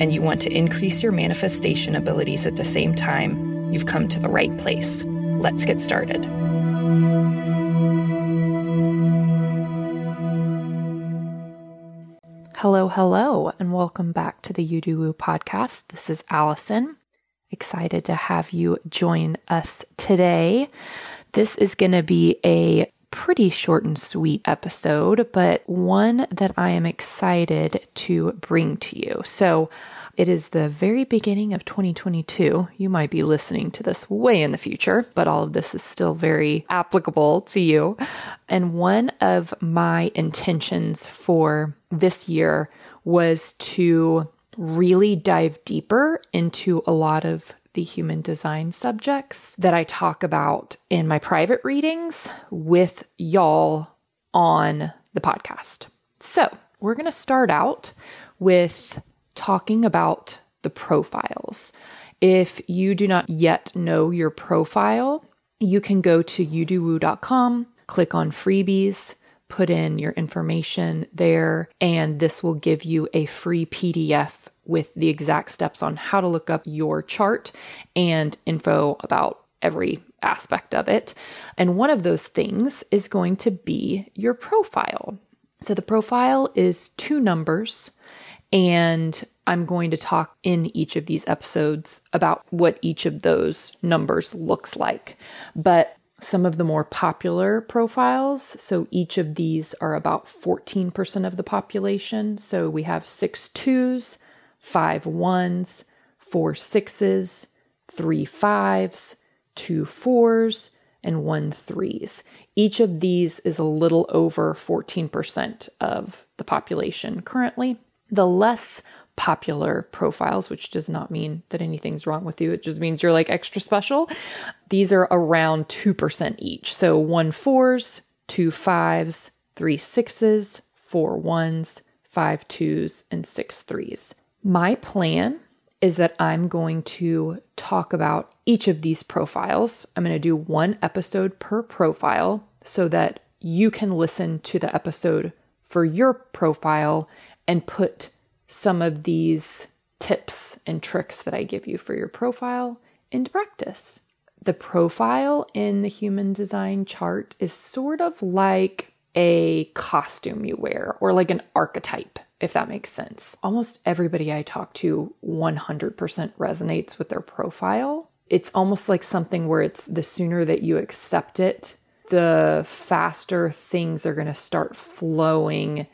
and you want to increase your manifestation abilities at the same time, you've come to the right place. Let's get started. Hello, hello, and welcome back to the You Do Woo podcast. This is Allison. Excited to have you join us today. This is going to be a pretty short and sweet episode, but one that I am excited to bring to you. So, it is the very beginning of 2022. You might be listening to this way in the future, but all of this is still very applicable to you. And one of my intentions for this year was to really dive deeper into a lot of the human design subjects that I talk about in my private readings with y'all on the podcast. So, we're going to start out with talking about the profiles. If you do not yet know your profile, you can go to youdowoo.com, click on freebies, put in your information there, and this will give you a free PDF with the exact steps on how to look up your chart and info about every aspect of it. And one of those things is going to be your profile. So the profile is two numbers and I'm going to talk in each of these episodes about what each of those numbers looks like. But some of the more popular profiles, so each of these are about 14% of the population. So we have six twos, five ones, four sixes, three fives, two fours, and one threes. Each of these is a little over 14% of the population currently. The less popular profiles, which does not mean that anything's wrong with you. It just means you're like extra special. These are around 2% each. So one fours, two fives, three sixes, four ones, five twos, and six threes. My plan is that I'm going to talk about each of these profiles. I'm going to do one episode per profile so that you can listen to the episode for your profile and put some of these tips and tricks that I give you for your profile into practice. The profile in the human design chart is sort of like a costume you wear or like an archetype, if that makes sense. Almost everybody I talk to 100% resonates with their profile. It's almost like something where it's the sooner that you accept it, the faster things are going to start flowing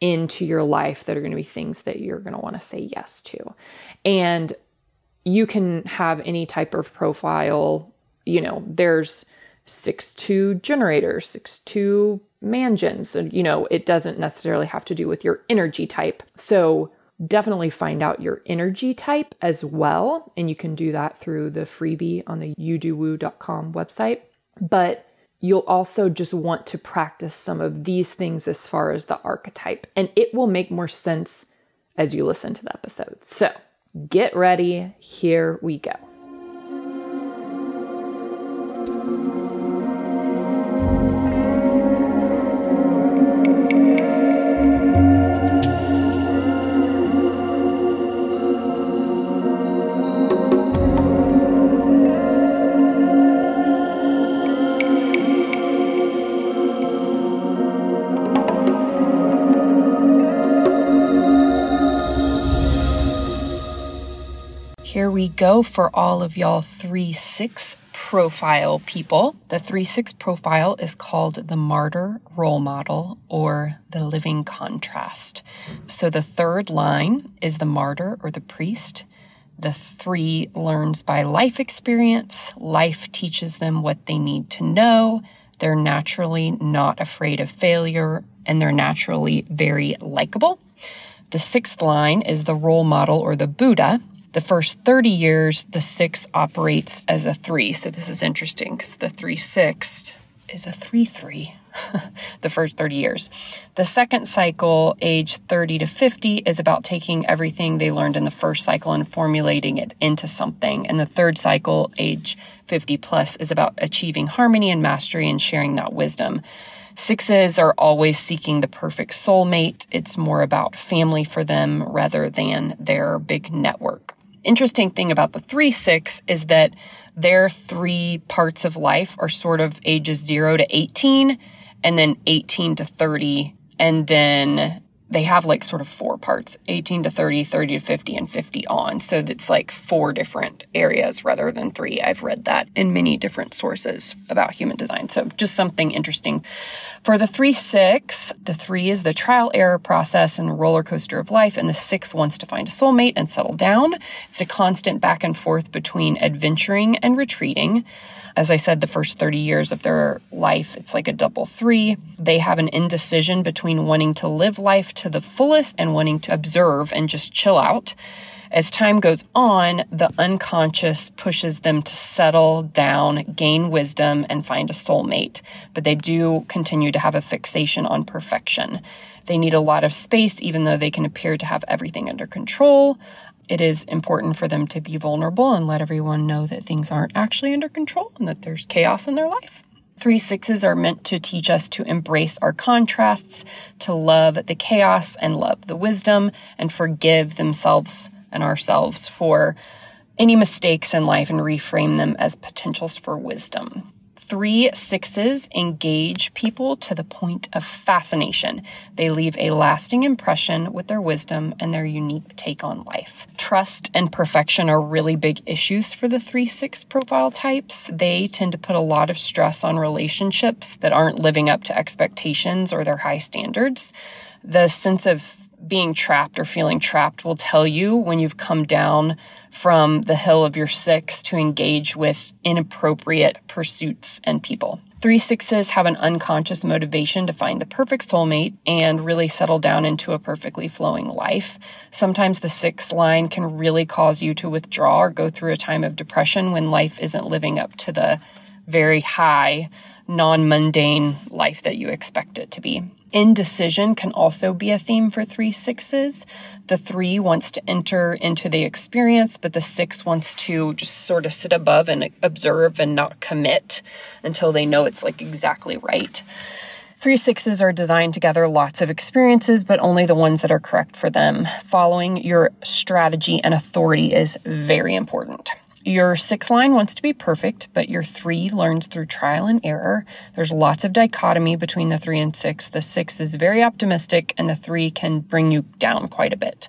into your life that are going to be things that you're going to want to say yes to. And you can have any type of profile, you know, there's six two generators, six two mansions, and you know, it doesn't necessarily have to do with your energy type. So definitely find out your energy type as well. And you can do that through the freebie on the youdowoo.com website. But you'll also just want to practice some of these things as far as the archetype, and it will make more sense as you listen to the episode. So get ready. Here we go. We go for all of y'all 3 6 profile people. The 3 6 profile is called the martyr role model or the living contrast. So the third line is the martyr or the priest. The three learns by life experience. Life teaches them what they need to know. They're naturally not afraid of failure and they're naturally very likable. The sixth line is the role model or the Buddha. The first 30 years, the six operates as a three. So this is interesting because the three six is a three three. the first 30 years. The second cycle, age 30 to 50, is about taking everything they learned in the first cycle and formulating it into something. And the third cycle, age 50 plus, is about achieving harmony and mastery and sharing that wisdom. Sixes are always seeking the perfect soulmate. It's more about family for them rather than their big network. Interesting thing about the three six is that their three parts of life are sort of ages zero to 18 and then 18 to 30 and then they have like sort of four parts 18 to 30 30 to 50 and 50 on. So it's like four different areas rather than three. I've read that in many different sources about human design. So just something interesting. For the 3 6 the 3 is the trial error process and roller coaster of life and the 6 wants to find a soulmate and settle down. It's a constant back and forth between adventuring and retreating. As I said, the first 30 years of their life, it's like a double three. They have an indecision between wanting to live life to the fullest and wanting to observe and just chill out. As time goes on, the unconscious pushes them to settle down, gain wisdom, and find a soulmate. But they do continue to have a fixation on perfection. They need a lot of space, even though they can appear to have everything under control it is important for them to be vulnerable and let everyone know that things aren't actually under control and that there's chaos in their life. Three sixes are meant to teach us to embrace our contrasts, to love the chaos and love the wisdom, and forgive themselves and ourselves for any mistakes in life and reframe them as potentials for wisdom. Three sixes engage people to the point of fascination. They leave a lasting impression with their wisdom and their unique take on life. Trust and perfection are really big issues for the three six profile types. They tend to put a lot of stress on relationships that aren't living up to expectations or their high standards. The sense of being trapped or feeling trapped will tell you when you've come down from the hill of your six to engage with inappropriate pursuits and people. Three sixes have an unconscious motivation to find the perfect soulmate and really settle down into a perfectly flowing life. Sometimes the six line can really cause you to withdraw or go through a time of depression when life isn't living up to the very high, non mundane life that you expect it to be. Indecision can also be a theme for three sixes. The three wants to enter into the experience, but the six wants to just sort of sit above and observe and not commit until they know it's like exactly right. Three sixes are designed to gather lots of experiences, but only the ones that are correct for them. Following your strategy and authority is very important. Your six line wants to be perfect, but your three learns through trial and error. There's lots of dichotomy between the three and six. The six is very optimistic, and the three can bring you down quite a bit.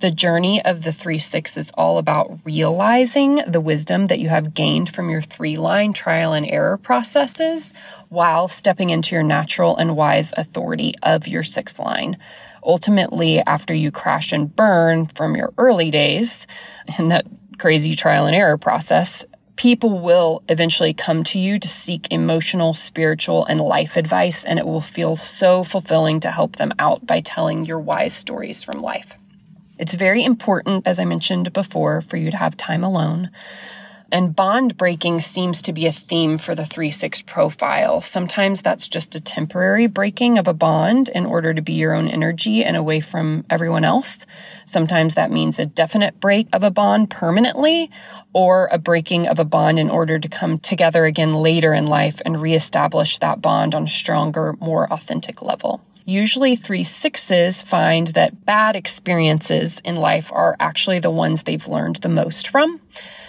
The journey of the three six is all about realizing the wisdom that you have gained from your three line trial and error processes while stepping into your natural and wise authority of your six line ultimately after you crash and burn from your early days and that crazy trial and error process, people will eventually come to you to seek emotional, spiritual, and life advice, and it will feel so fulfilling to help them out by telling your wise stories from life. It's very important, as I mentioned before, for you to have time alone. And bond breaking seems to be a theme for the 3 6 profile. Sometimes that's just a temporary breaking of a bond in order to be your own energy and away from everyone else. Sometimes that means a definite break of a bond permanently or a breaking of a bond in order to come together again later in life and reestablish that bond on a stronger, more authentic level. Usually, three sixes find that bad experiences in life are actually the ones they've learned the most from.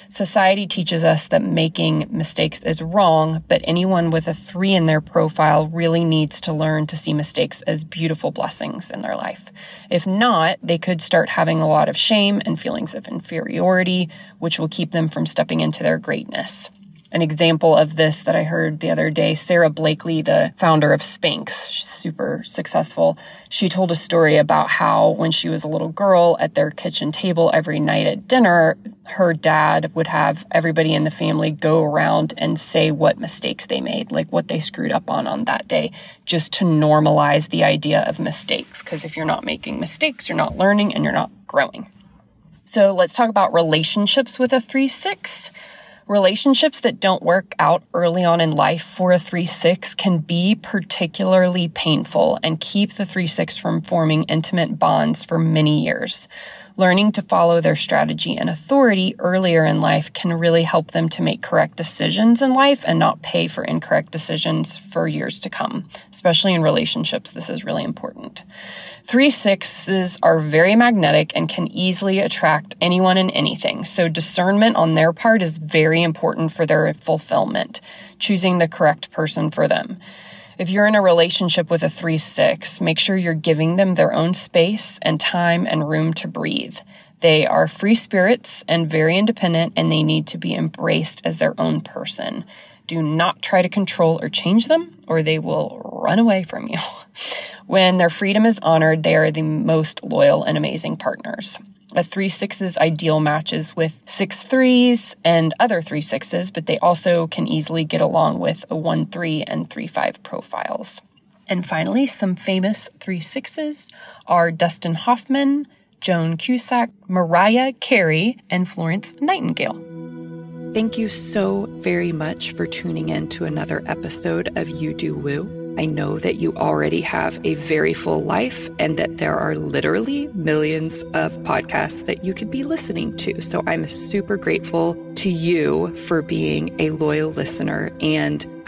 Society teaches us that making mistakes is wrong, but anyone with a three in their profile really needs to learn to see mistakes as beautiful blessings in their life. If not, they could start having a lot of shame and feelings of inferiority, which will keep them from stepping into their greatness. An example of this that I heard the other day. Sara Blakely, the founder of Spanx, super successful. She told a story about how when she was a little girl at their kitchen table every night at dinner, her dad would have everybody in the family go around and say what mistakes they made, like what they screwed up on on that day, just to normalize the idea of mistakes. Because if you're not making mistakes, you're not learning and you're not growing. So let's talk about relationships with a 3 6. Relationships that don't work out early on in life for a 3 6 can be particularly painful and keep the 3 6 from forming intimate bonds for many years. Learning to follow their strategy and authority earlier in life can really help them to make correct decisions in life and not pay for incorrect decisions for years to come. Especially in relationships, this is really important. Three sixes are very magnetic and can easily attract anyone and anything. So discernment on their part is very important for their fulfillment, choosing the correct person for them. If you're in a relationship with a 3 6, make sure you're giving them their own space and time and room to breathe. They are free spirits and very independent, and they need to be embraced as their own person. Do not try to control or change them, or they will run away from you. when their freedom is honored, they are the most loyal and amazing partners. A three sixes ideal matches with six threes and other three sixes, but they also can easily get along with a one three and three five profiles. And finally, some famous three sixes are Dustin Hoffman, Joan Cusack, Mariah Carey, and Florence Nightingale. Thank you so very much for tuning in to another episode of You Do Woo. I know that you already have a very full life and that there are literally millions of podcasts that you could be listening to. So I'm super grateful to you for being a loyal listener and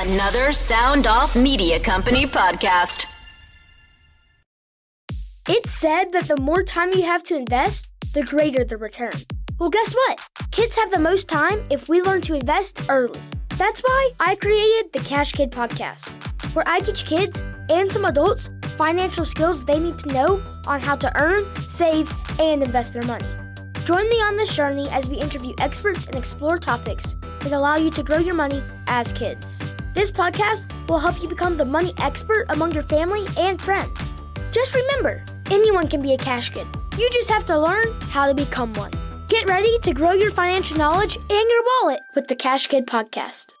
Another Sound Off Media Company podcast. It's said that the more time you have to invest, the greater the return. Well, guess what? Kids have the most time if we learn to invest early. That's why I created the Cash Kid podcast, where I teach kids and some adults financial skills they need to know on how to earn, save, and invest their money. Join me on this journey as we interview experts and explore topics that allow you to grow your money as kids. This podcast will help you become the money expert among your family and friends. Just remember, anyone can be a cash kid. You just have to learn how to become one. Get ready to grow your financial knowledge and your wallet with the Cash Kid podcast.